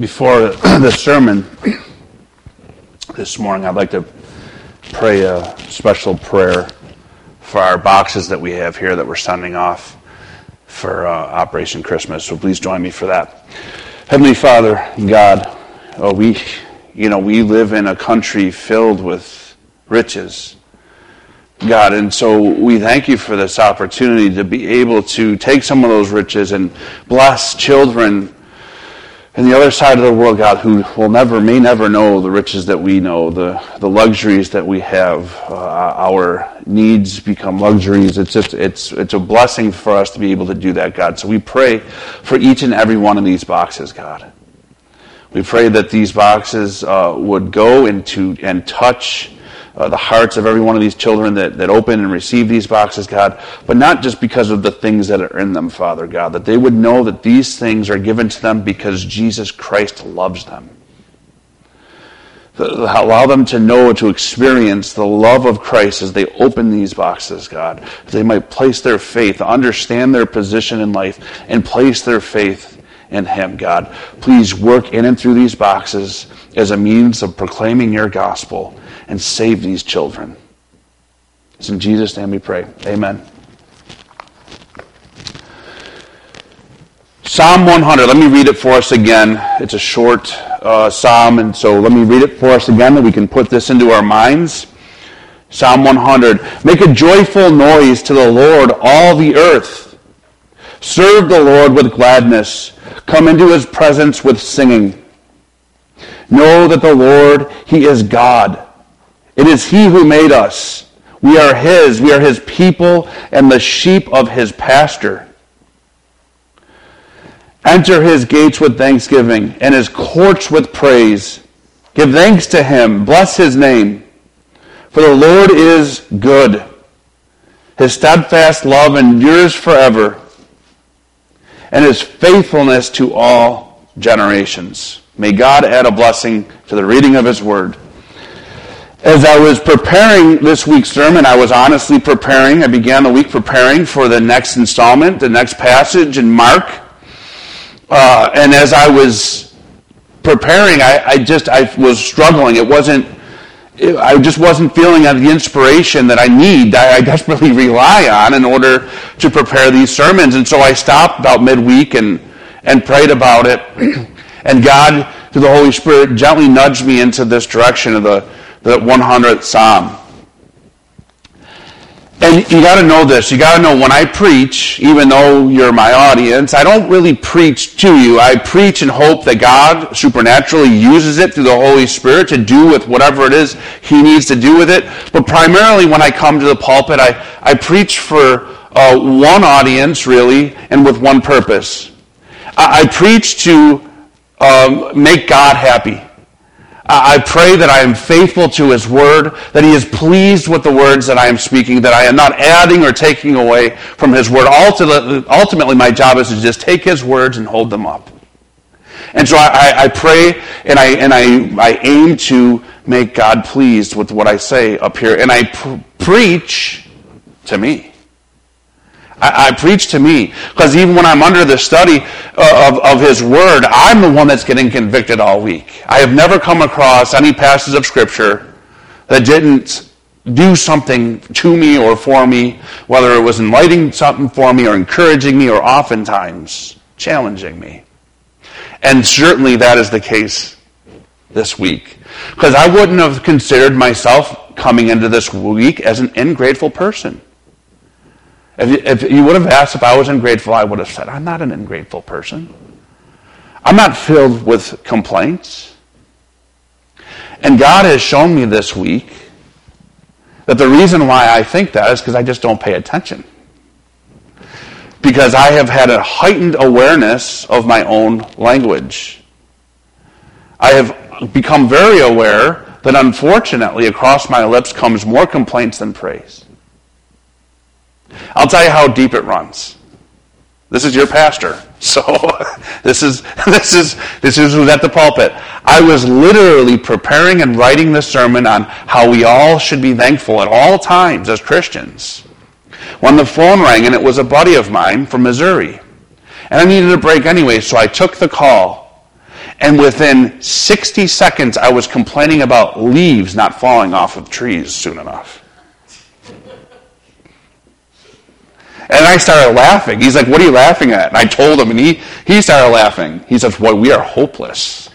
Before the sermon this morning, I'd like to pray a special prayer for our boxes that we have here that we're sending off for uh, Operation Christmas. So please join me for that. Heavenly Father, God, oh, we, you know, we live in a country filled with riches. God, and so we thank you for this opportunity to be able to take some of those riches and bless children in the other side of the world, God, who will never, may never know the riches that we know, the, the luxuries that we have. Uh, our needs become luxuries. It's just, it's, it's a blessing for us to be able to do that, God. So we pray for each and every one of these boxes, God. We pray that these boxes uh, would go into and touch uh, the hearts of every one of these children that, that open and receive these boxes, God, but not just because of the things that are in them, Father God, that they would know that these things are given to them because Jesus Christ loves them. Allow them to know, to experience the love of Christ as they open these boxes, God. They might place their faith, understand their position in life, and place their faith in Him, God. Please work in and through these boxes as a means of proclaiming your gospel and save these children. It's in Jesus' name we pray. Amen. Psalm 100. Let me read it for us again. It's a short uh, psalm, and so let me read it for us again that we can put this into our minds. Psalm 100. Make a joyful noise to the Lord, all the earth. Serve the Lord with gladness. Come into his presence with singing. Know that the Lord, he is God. It is He who made us. We are His. We are His people and the sheep of His pasture. Enter His gates with thanksgiving and His courts with praise. Give thanks to Him. Bless His name. For the Lord is good. His steadfast love endures forever, and His faithfulness to all generations. May God add a blessing to the reading of His word. As I was preparing this week's sermon, I was honestly preparing. I began the week preparing for the next installment, the next passage in Mark. Uh, and as I was preparing, I, I, just I was struggling. It wasn't. I just wasn't feeling the inspiration that I need. I, I desperately rely on in order to prepare these sermons. And so I stopped about midweek and and prayed about it. and God, through the Holy Spirit, gently nudged me into this direction of the the 100th Psalm. And you got to know this. You got to know when I preach, even though you're my audience, I don't really preach to you. I preach and hope that God supernaturally uses it through the Holy Spirit to do with whatever it is He needs to do with it. But primarily, when I come to the pulpit, I, I preach for uh, one audience, really, and with one purpose. I, I preach to um, make God happy. I pray that I am faithful to His Word, that He is pleased with the words that I am speaking, that I am not adding or taking away from His Word. Ultimately, my job is to just take His words and hold them up. And so I, I pray and, I, and I, I aim to make God pleased with what I say up here. And I pr- preach to me. I, I preach to me. Because even when I'm under the study uh, of, of His Word, I'm the one that's getting convicted all week. I have never come across any passage of Scripture that didn't do something to me or for me, whether it was enlightening something for me or encouraging me or oftentimes challenging me. And certainly that is the case this week. Because I wouldn't have considered myself coming into this week as an ungrateful person. If you, if you would have asked if I was ungrateful, I would have said, I'm not an ungrateful person. I'm not filled with complaints. And God has shown me this week that the reason why I think that is because I just don't pay attention. Because I have had a heightened awareness of my own language. I have become very aware that unfortunately across my lips comes more complaints than praise. I'll tell you how deep it runs. This is your pastor. So this is this is this is who's at the pulpit. I was literally preparing and writing the sermon on how we all should be thankful at all times as Christians. When the phone rang and it was a buddy of mine from Missouri. And I needed a break anyway, so I took the call. And within 60 seconds, I was complaining about leaves not falling off of trees soon enough. And I started laughing. He's like, What are you laughing at? And I told him, and he, he started laughing. He says, Boy, we are hopeless.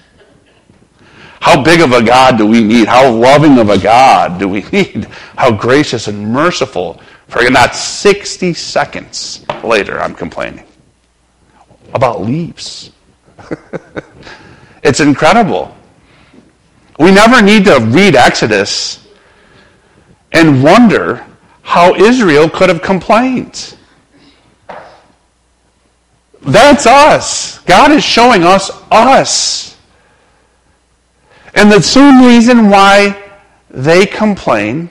How big of a God do we need? How loving of a God do we need? How gracious and merciful. For not 60 seconds later, I'm complaining about leaves. it's incredible. We never need to read Exodus and wonder how Israel could have complained. That's us. God is showing us us. And the same reason why they complain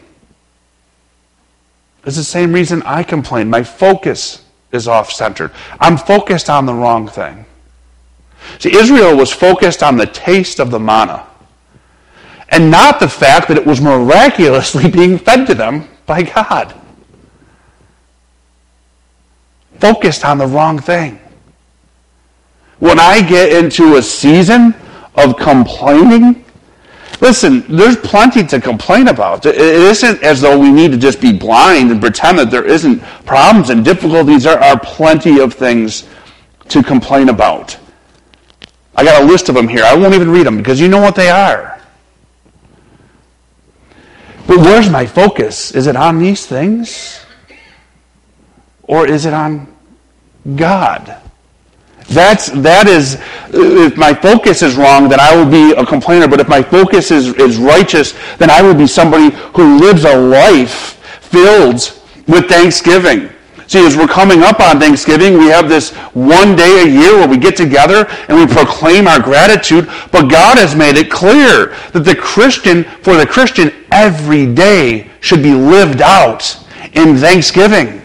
is the same reason I complain. My focus is off centered. I'm focused on the wrong thing. See, Israel was focused on the taste of the manna and not the fact that it was miraculously being fed to them by God. Focused on the wrong thing. When I get into a season of complaining, listen, there's plenty to complain about. It isn't as though we need to just be blind and pretend that there isn't problems and difficulties. There are plenty of things to complain about. I got a list of them here. I won't even read them because you know what they are. But where's my focus? Is it on these things? Or is it on God? That's, that is, if my focus is wrong, then I will be a complainer. But if my focus is, is righteous, then I will be somebody who lives a life filled with thanksgiving. See, as we're coming up on Thanksgiving, we have this one day a year where we get together and we proclaim our gratitude. But God has made it clear that the Christian, for the Christian, every day should be lived out in thanksgiving.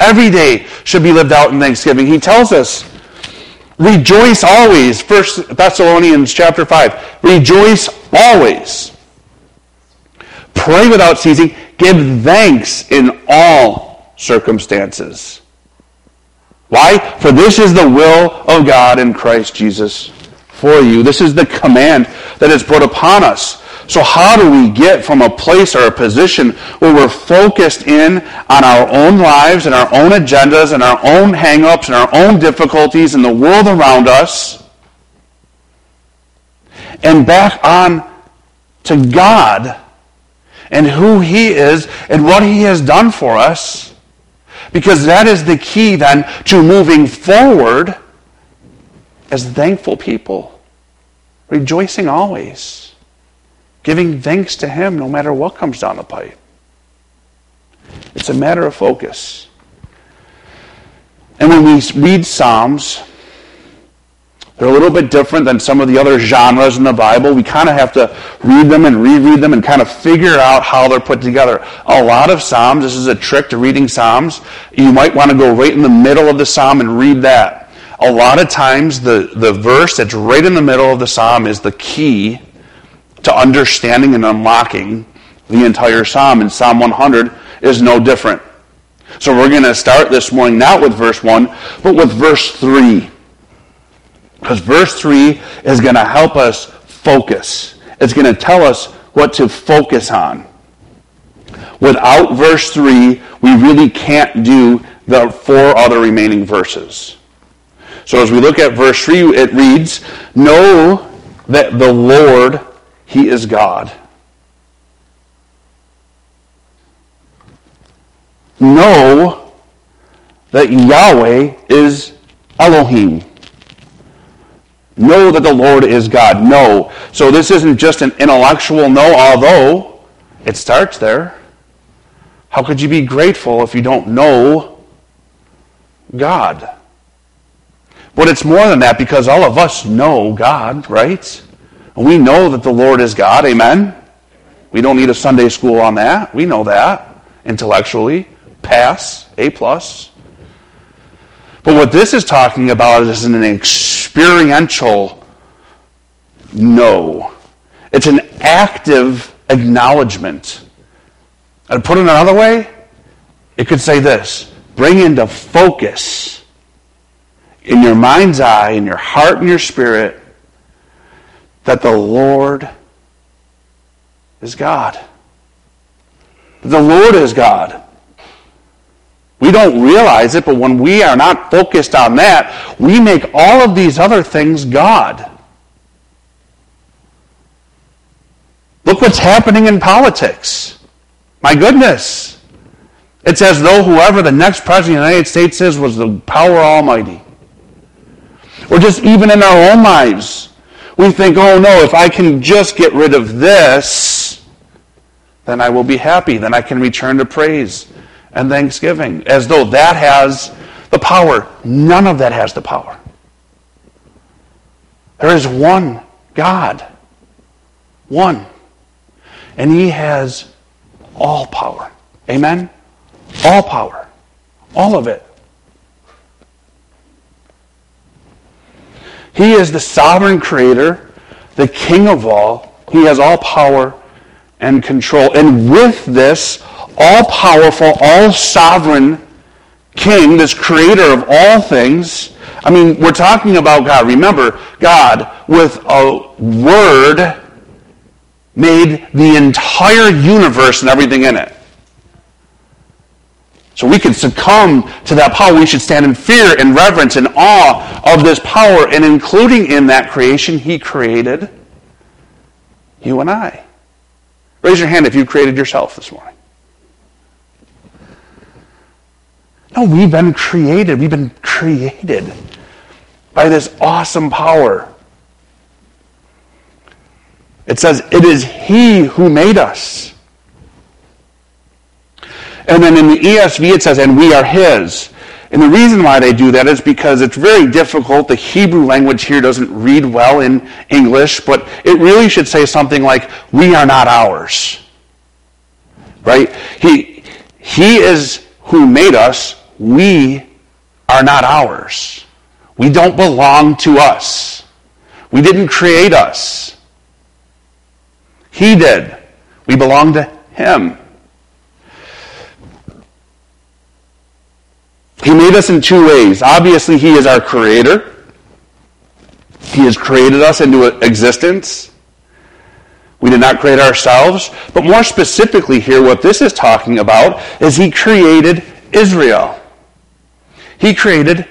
Every day should be lived out in thanksgiving. He tells us, rejoice always. First Thessalonians chapter 5. Rejoice always. Pray without ceasing. Give thanks in all circumstances. Why? For this is the will of God in Christ Jesus for you. This is the command that is put upon us. So how do we get from a place or a position where we're focused in on our own lives and our own agendas and our own hangups and our own difficulties and the world around us and back on to God and who He is and what He has done for us? Because that is the key then to moving forward as thankful people, rejoicing always giving thanks to Him no matter what comes down the pipe. It's a matter of focus. And when we read Psalms, they're a little bit different than some of the other genres in the Bible. We kind of have to read them and reread them and kind of figure out how they're put together. A lot of Psalms, this is a trick to reading Psalms, you might want to go right in the middle of the Psalm and read that. A lot of times, the, the verse that's right in the middle of the Psalm is the key to understanding and unlocking the entire psalm. And Psalm 100 is no different. So we're going to start this morning not with verse 1, but with verse 3. Because verse 3 is going to help us focus. It's going to tell us what to focus on. Without verse 3, we really can't do the four other remaining verses. So as we look at verse 3, it reads, Know that the Lord he is God. Know that Yahweh is Elohim. Know that the Lord is God. Know. So this isn't just an intellectual know, although it starts there. How could you be grateful if you don't know God? But it's more than that because all of us know God, right? We know that the Lord is God. Amen? We don't need a Sunday school on that. We know that intellectually. Pass, A plus. But what this is talking about is an experiential know. It's an active acknowledgement. And put it another way, it could say this bring into focus in your mind's eye, in your heart and your spirit, that the Lord is God. The Lord is God. We don't realize it, but when we are not focused on that, we make all of these other things God. Look what's happening in politics. My goodness. It's as though whoever the next president of the United States is was the power almighty. Or just even in our own lives, we think, oh no, if I can just get rid of this, then I will be happy. Then I can return to praise and thanksgiving, as though that has the power. None of that has the power. There is one God. One. And He has all power. Amen? All power. All of it. He is the sovereign creator, the king of all. He has all power and control. And with this, all powerful, all sovereign king, this creator of all things. I mean, we're talking about God. Remember, God, with a word, made the entire universe and everything in it. So we could succumb to that power. We should stand in fear and reverence and awe of this power. And including in that creation, He created you and I. Raise your hand if you created yourself this morning. No, we've been created. We've been created by this awesome power. It says, It is He who made us. And then in the ESV it says, And we are His. And the reason why they do that is because it's very difficult. The Hebrew language here doesn't read well in English, but it really should say something like, We are not ours. Right? He, he is who made us, we are not ours. We don't belong to us. We didn't create us. He did. We belong to Him. He made us in two ways. Obviously, He is our creator. He has created us into existence. We did not create ourselves. But more specifically here, what this is talking about is He created Israel. He created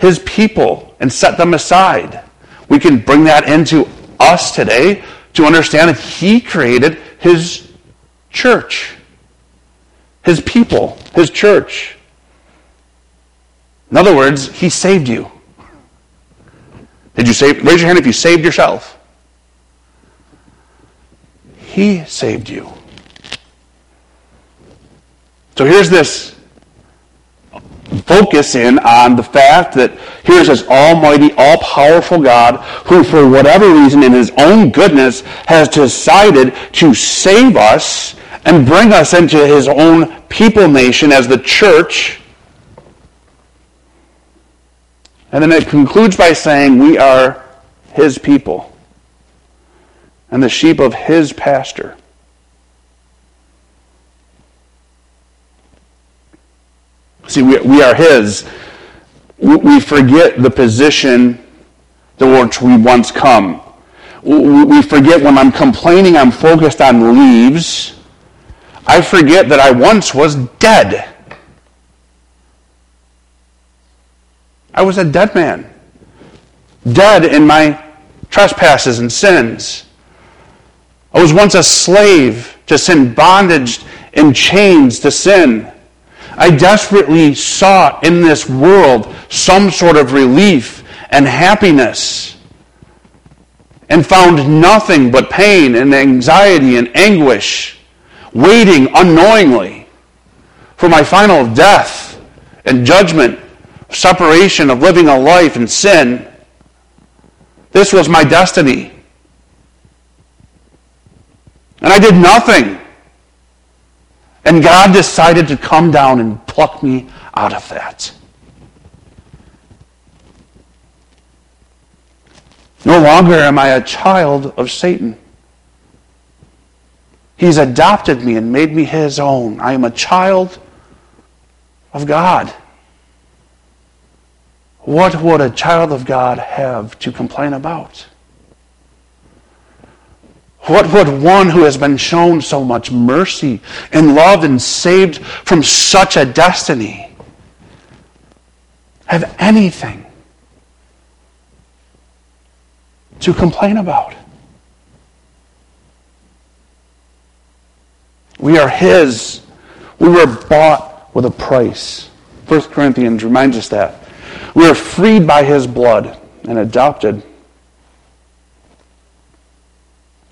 his people and set them aside. We can bring that into us today to understand that he created his church, his people, his church. In other words, he saved you. Did you save? Raise your hand if you saved yourself. He saved you. So here's this focus in on the fact that here's this almighty, all-powerful God who, for whatever reason, in his own goodness, has decided to save us and bring us into his own people nation as the church. And then it concludes by saying, we are his people and the sheep of his pasture. See, we, we are His. We forget the position to which we once come. We forget when I'm complaining, I'm focused on leaves. I forget that I once was dead. I was a dead man. Dead in my trespasses and sins. I was once a slave to sin, bondage in chains to sin. I desperately sought in this world some sort of relief and happiness and found nothing but pain and anxiety and anguish, waiting unknowingly for my final death and judgment, separation of living a life in sin. This was my destiny. And I did nothing and God decided to come down and pluck me out of that. No longer am I a child of Satan. He's adopted me and made me his own. I am a child of God. What would a child of God have to complain about? What would one who has been shown so much mercy and loved and saved from such a destiny have anything to complain about? We are His. We were bought with a price. 1 Corinthians reminds us that. We are freed by His blood and adopted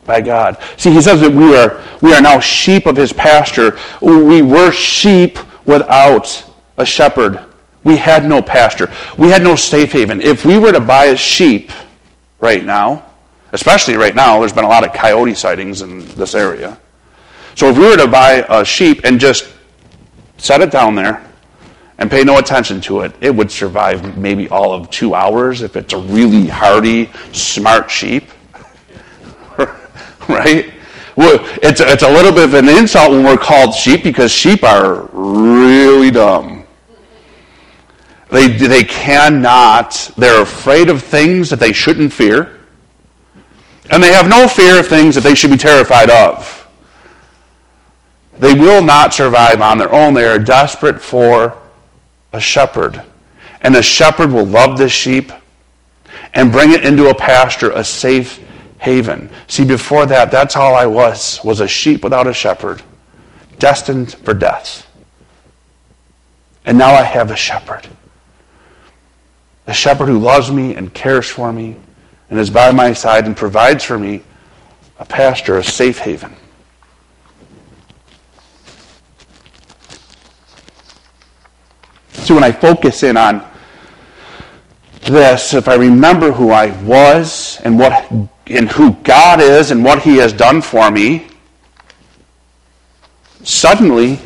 by God. See, he says that we are, we are now sheep of his pasture. We were sheep without a shepherd. We had no pasture. We had no safe haven. If we were to buy a sheep right now, especially right now, there's been a lot of coyote sightings in this area. So if we were to buy a sheep and just set it down there and pay no attention to it, it would survive maybe all of two hours if it's a really hardy, smart sheep. right? It's, it's a little bit of an insult when we're called sheep because sheep are really dumb. They, they cannot, they're afraid of things that they shouldn't fear. And they have no fear of things that they should be terrified of. They will not survive on their own. They are desperate for a shepherd. And a shepherd will love the sheep and bring it into a pasture, a safe haven. See, before that, that's all I was, was a sheep without a shepherd, destined for death. And now I have a shepherd. A shepherd who loves me and cares for me and is by my side and provides for me a pasture, a safe haven. See, when I focus in on this, if I remember who I was and what in who God is and what He has done for me, suddenly,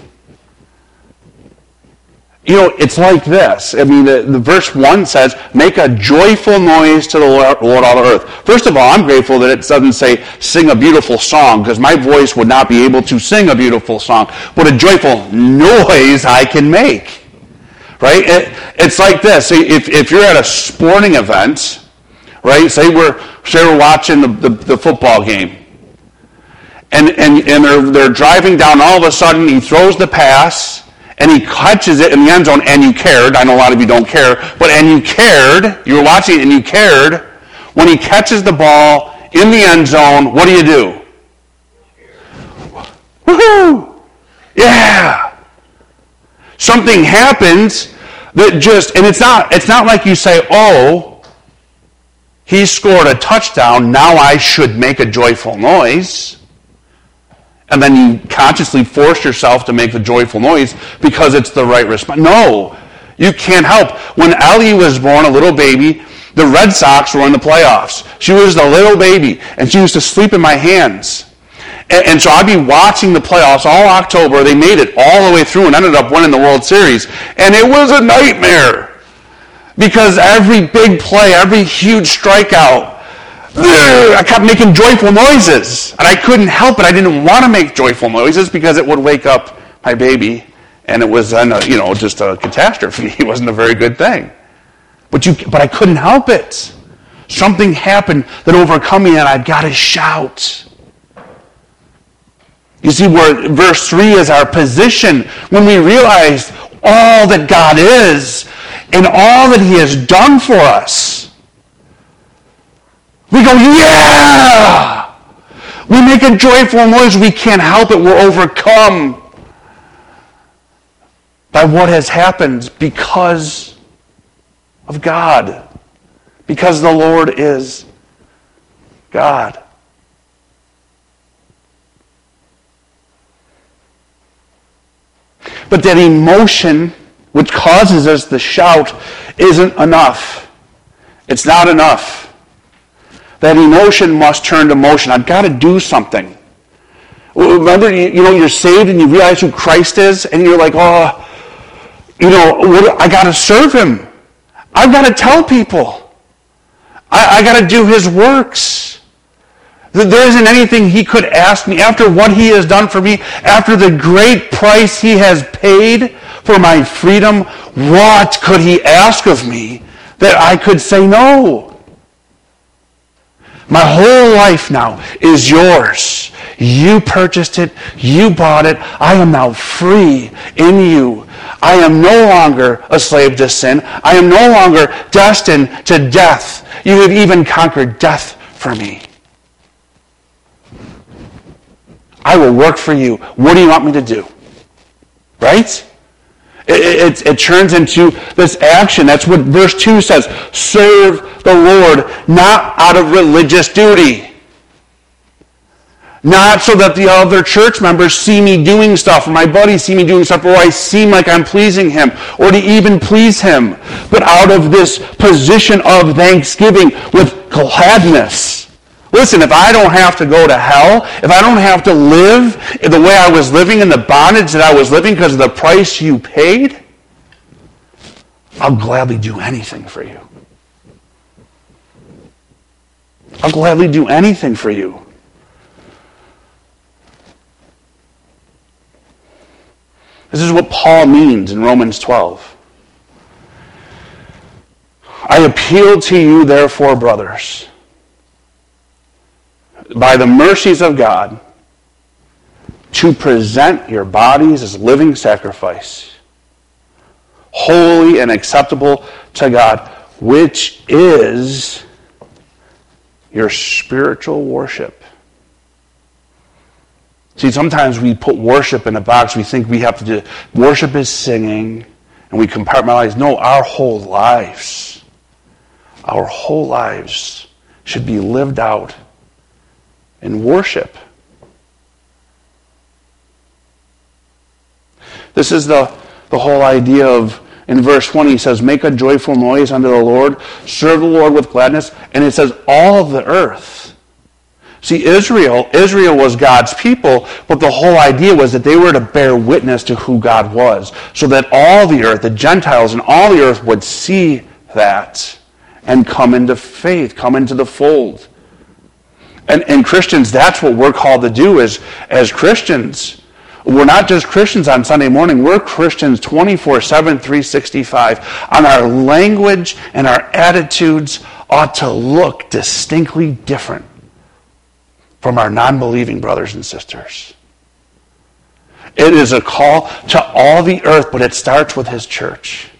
you know, it's like this. I mean, the, the, verse 1 says, make a joyful noise to the Lord, Lord all the earth. First of all, I'm grateful that it doesn't say sing a beautiful song, because my voice would not be able to sing a beautiful song. What a joyful noise I can make. Right? It, it's like this. If, if you're at a sporting event, right, say we're, say we're watching the, the, the football game. And, and, and they're, they're driving down, all of a sudden he throws the pass, and he catches it in the end zone, and you cared. I know a lot of you don't care, but and you cared. You were watching it and you cared. When he catches the ball in the end zone, what do you do? Woohoo! Yeah! Something happens that just, and it's not, it's not like you say, oh, he scored a touchdown. Now I should make a joyful noise. And then you consciously force yourself to make the joyful noise because it's the right response. No, you can't help. When Ellie was born, a little baby, the Red Sox were in the playoffs. She was a little baby, and she used to sleep in my hands. And, and, so I'd be watching the playoffs all October. They made it all the way through and ended up winning the World Series. And it was a nightmare. Because every big play, every huge strikeout, I kept making joyful noises. And I couldn't help it. I didn't want to make joyful noises because it would wake up my baby. And it was, a, you know, just a catastrophe. It wasn't a very good thing. But, you, but I couldn't help it. Something happened that overcome me and I've got to shout. You see, where verse 3 is our position when we realize all that God is and all that he has done for us. We go, yeah! We make a joyful noise. We can't help it. We're overcome by what has happened because of God. Because the Lord is God. But that emotion which causes us to shout isn't enough. It's not enough. That emotion must turn to motion. I've got to do something. Remember, you know, you're saved and you realize who Christ is, and you're like, oh, you know, I got to serve him. I've got to tell people. I, I got to do his works. There isn't anything he could ask me after what he has done for me, after the great price he has paid for my freedom, what could he ask of me that I could say no? My whole life now is yours. You purchased it. You bought it. I am now free in you. I am no longer a slave to sin. I am no longer destined to death. You have even conquered death for me. I will work for you. What do you want me to do? Right? It, it, it, turns into this action. That's what verse 2 says. Serve the Lord, not out of religious duty. Not so that the other church members see me doing stuff, or my buddies see me doing stuff, or I seem like I'm pleasing him, or to even please him, but out of this position of thanksgiving with gladness. Listen, if I don't have to go to hell, if I don't have to live the way I was living in the bondage that I was living because of the price you paid, I'll gladly do anything for you. I'll gladly do anything for you. This is what Paul means in Romans 12. I appeal to you, therefore, brothers, by the mercies of God, to present your bodies as living sacrifice, holy and acceptable to God, which is your spiritual worship. See, sometimes we put worship in a box. We think we have to do worship is singing, and we compartmentalize. No, our whole lives, our whole lives should be lived out in worship. This is the, the whole idea of, in verse 20, he says, Make a joyful noise unto the Lord, serve the Lord with gladness. And it says, All the earth See, Israel, Israel was God's people, but the whole idea was that they were to bear witness to who God was, so that all the earth, the Gentiles and all the earth would see that and come into faith, come into the fold. And, and Christians, that's what we're called to do as, as Christians. We're not just Christians on Sunday morning, we're Christians 24 7, 365. And our language and our attitudes ought to look distinctly different from our non believing brothers and sisters. It is a call to all the earth, but it starts with His church.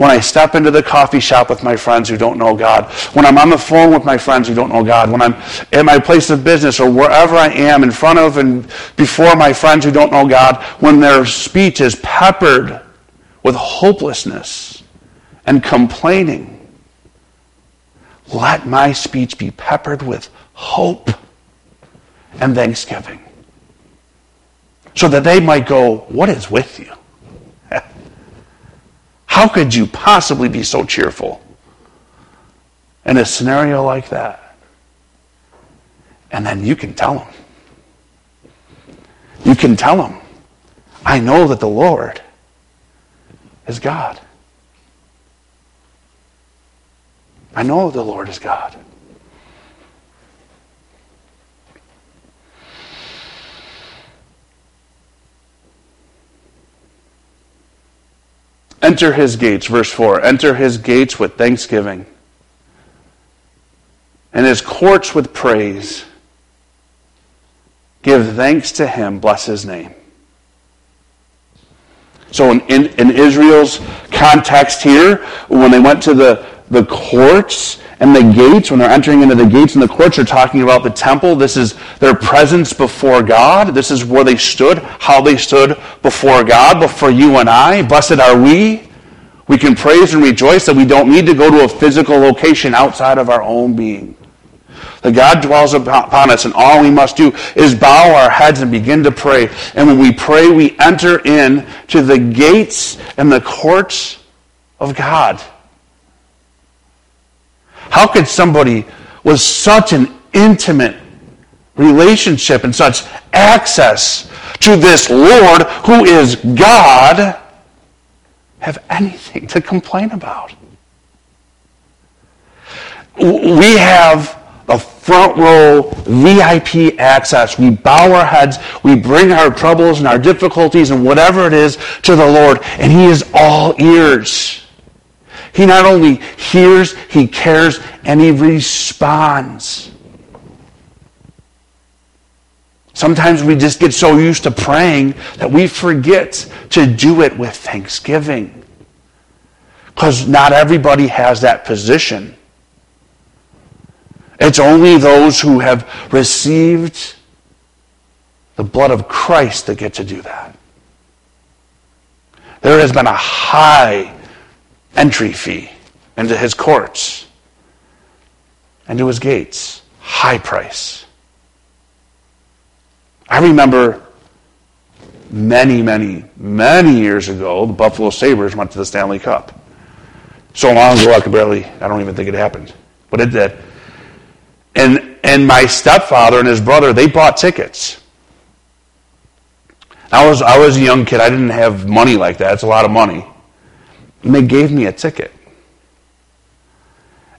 When I step into the coffee shop with my friends who don't know God, when I'm on the phone with my friends who don't know God, when I'm in my place of business or wherever I am in front of and before my friends who don't know God, when their speech is peppered with hopelessness and complaining, let my speech be peppered with hope and thanksgiving. So that they might go, What is with you? How could you possibly be so cheerful in a scenario like that? And then you can tell them. You can tell them, I know that the Lord is God. I know the Lord is God. Enter his gates, verse 4. Enter his gates with thanksgiving and his courts with praise. Give thanks to him, bless his name. So, in, in, in, Israel's context here, when they went to the, the courts and the gates, when they're entering into the gates and the courts, are talking about the temple. This is their presence before God. This is where they stood, how they stood before God, before you and I. Blessed are we. We can praise and rejoice that we don't need to go to a physical location outside of our own being. That God dwells upon us, and all we must do is bow our heads and begin to pray. And when we pray, we enter in to the gates and the courts of God. How could somebody with such an intimate relationship and such access to this Lord who is God have anything to complain about? We have a front row VIP access. We bow our heads, we bring our troubles and our difficulties and whatever it is to the Lord, and He is all ears. He not only hears, He cares, and He responds. Sometimes we just get so used to praying that we forget to do it with thanksgiving. Because not everybody has that position. It's only those who have received the blood of Christ that get to do that. There has been a high entry fee into his courts and to his gates. High price. I remember many, many, many years ago, the Buffalo Sabres went to the Stanley Cup. So long ago, I could barely, I don't even think it happened. But it did. And, and my stepfather and his brother, they bought tickets. I was, I was a young kid. I didn't have money like that. It's a lot of money. And they gave me a ticket.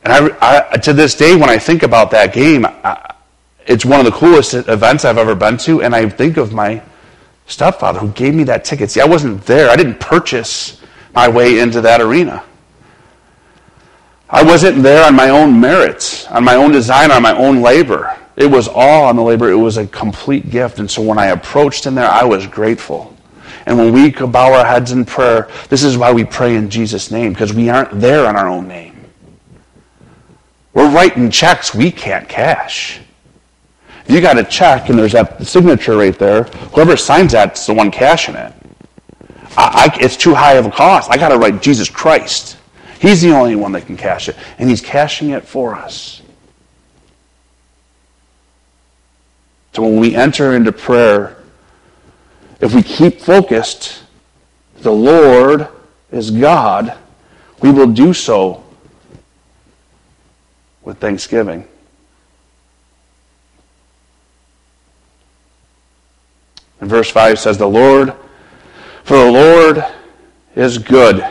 And I, I to this day, when I think about that game, I, it's one of the coolest events I've ever been to. And I think of my stepfather who gave me that ticket. See, I wasn't there. I didn't purchase my way into that arena. I wasn't there on my own merits, on my own design, on my own labor. It was all on the labor. It was a complete gift. And so when I approached him there, I was grateful. And when we bow our heads in prayer, this is why we pray in Jesus' name, because we aren't there in our own name. We're writing checks we can't cash. If you got a check and there's that signature right there, whoever signs that's the one cashing it. I, I, it's too high of a cost. I got to write Jesus Christ. He's the only one that can cash it, and He's cashing it for us. So when we enter into prayer, if we keep focused, the Lord is God, we will do so with thanksgiving. And verse 5 says, The Lord, for the Lord is good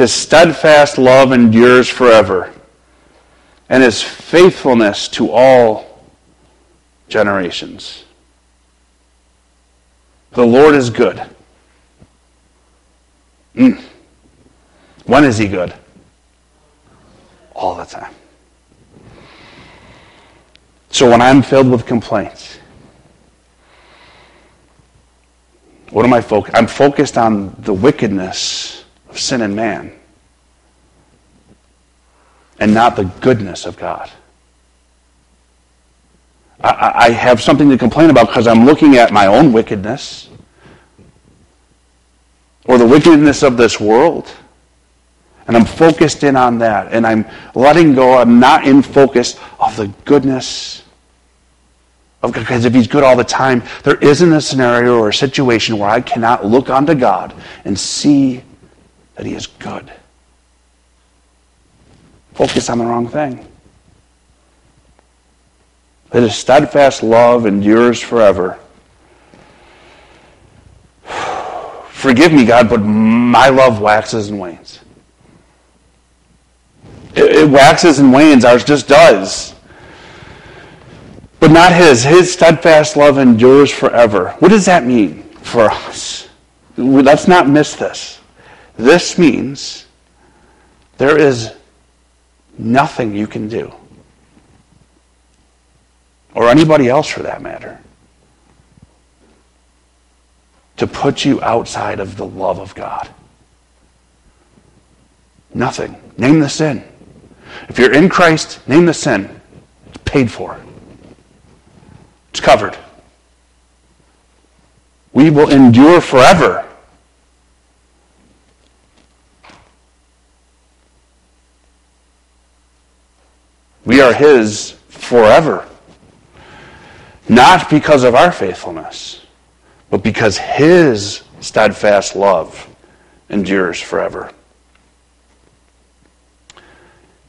his steadfast love endures forever, and his faithfulness to all generations. The Lord is good. Mm. When is he good? All the time. So when I'm filled with complaints, what am I focused? I'm focused on the wickedness of sin and man and not the goodness of God. I, I have something to complain about because I'm looking at my own wickedness or the wickedness of this world. And I'm focused in on that. And I'm letting go. I'm not in focus of the goodness of God. Because if He's good all the time, there isn't a scenario or a situation where I cannot look unto God and see that He is good. Focus on the wrong thing. That His steadfast love endures forever. Forgive me, God, but my love waxes and wanes. It, it waxes and wanes. Ours just does. But not His. His steadfast love endures forever. What does that mean for us? Let's not miss this. This means there is nothing you can do, or anybody else for that matter, to put you outside of the love of God. Nothing. Name the sin. If you're in Christ, name the sin. It's paid for. It's covered. We will endure forever We are His forever. Not because of our faithfulness, but because His steadfast love endures forever.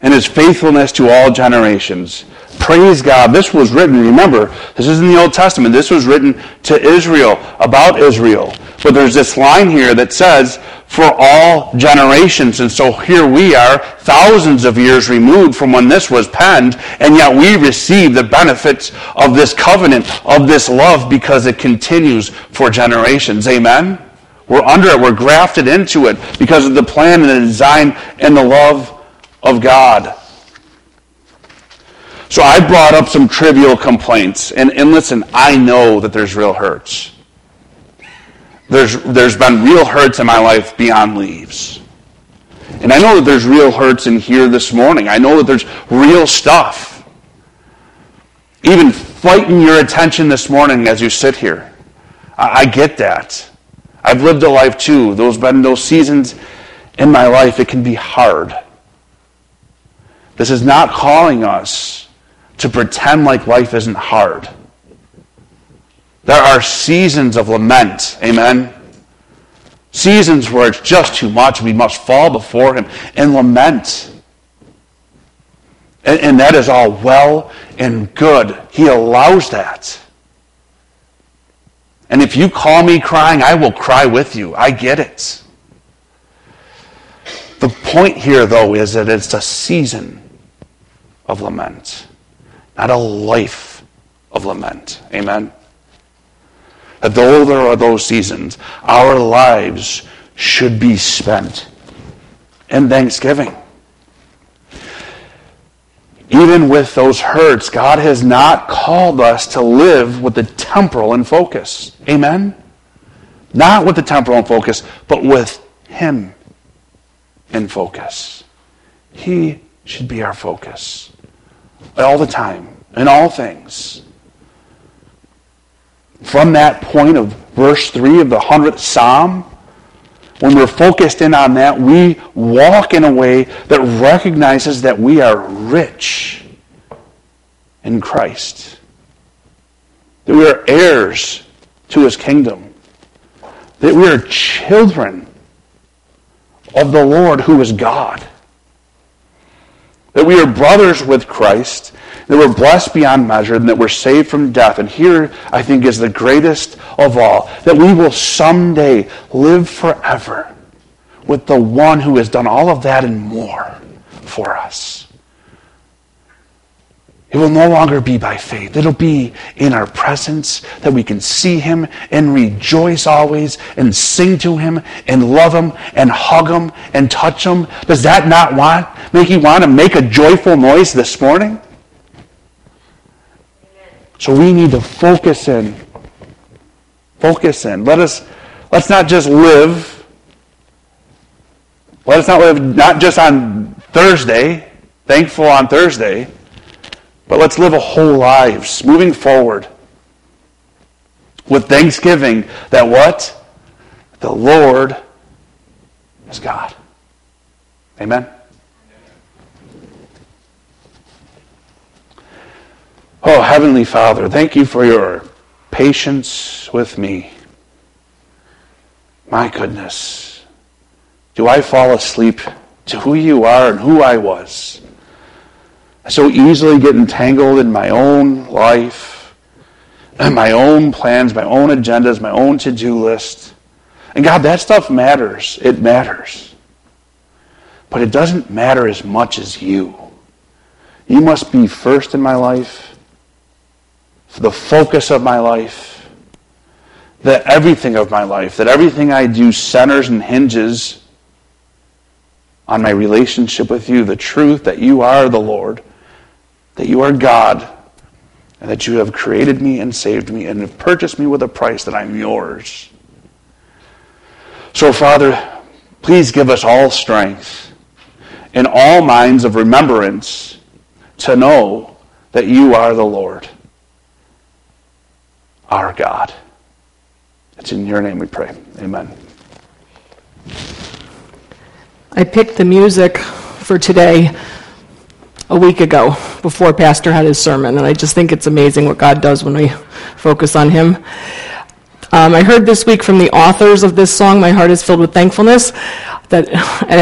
And His faithfulness to all generations. Praise God. This was written, remember, this is in the Old Testament. This was written to Israel, about Israel. But there's this line here that says, for all generations. And so here we are, thousands of years removed from when this was penned, and yet we receive the benefits of this covenant, of this love, because it continues for generations. Amen? We're under it. We're grafted into it because of the plan and the design and the love of God. So I brought up some trivial complaints. And, and listen, I know that there's real hurts. There's, there's been real hurts in my life beyond leaves. And I know that there's real hurts in here this morning. I know that there's real stuff. Even fighting your attention this morning as you sit here. I, I get that. I've lived a life too. Those been those seasons in my life, it can be hard. This is not calling us to pretend like life isn't hard. There are seasons of lament. Amen. Seasons where it's just too much. We must fall before Him and lament. And, and, that is all well and good. He allows that. And if you call me crying, I will cry with you. I get it. The point here, though, is that it's a season of lament not a life of lament. Amen? That though there are those seasons, our lives should be spent in thanksgiving. Even with those hurts, God has not called us to live with the temporal in focus. Amen? Not with the temporal in focus, but with Him in focus. He should be our focus all the time, in all things. From that point of verse 3 of the 100th Psalm, when we're focused in on that, we walk in a way that recognizes that we are rich in Christ. That we are heirs to his kingdom. That we are children of the Lord who is God. That we are brothers with Christ, that we're blessed beyond measure, and that we're saved from death. And here, I think, is the greatest of all that we will someday live forever with the one who has done all of that and more for us. It will no longer be by faith. It'll be in our presence that we can see him and rejoice always and sing to him and love him and hug him and touch him. Does that not want, make you want to make a joyful noise this morning? So we need to focus in. Focus in. Let us let's not just live. Let us not live not just on Thursday, thankful on Thursday but let's live a whole lives moving forward with thanksgiving that what? The Lord is God. Amen. Oh, Heavenly Father, thank you for your patience with me. My goodness. Do I fall asleep to who you are and who I was? I so easily get entangled in my own life, my own plans, my own agendas, my own to do list. And God, that stuff matters. It matters. But it doesn't matter as much as you. You must be first in my life, the focus of my life, that everything of my life, that everything I do centers and hinges on my relationship with you, the truth that you are the Lord that you are God and that you have created me and saved me and have purchased me with a price that I'm yours. So, Father, please give us all strength and all minds of remembrance to know that you are the Lord, our God. It's in your name we pray. Amen. I picked the music for today a week ago before Pastor had his sermon, and I just think it's amazing what God does when we focus on Him. Um, I heard this week from the authors of this song, My Heart is Filled with Thankfulness, that, and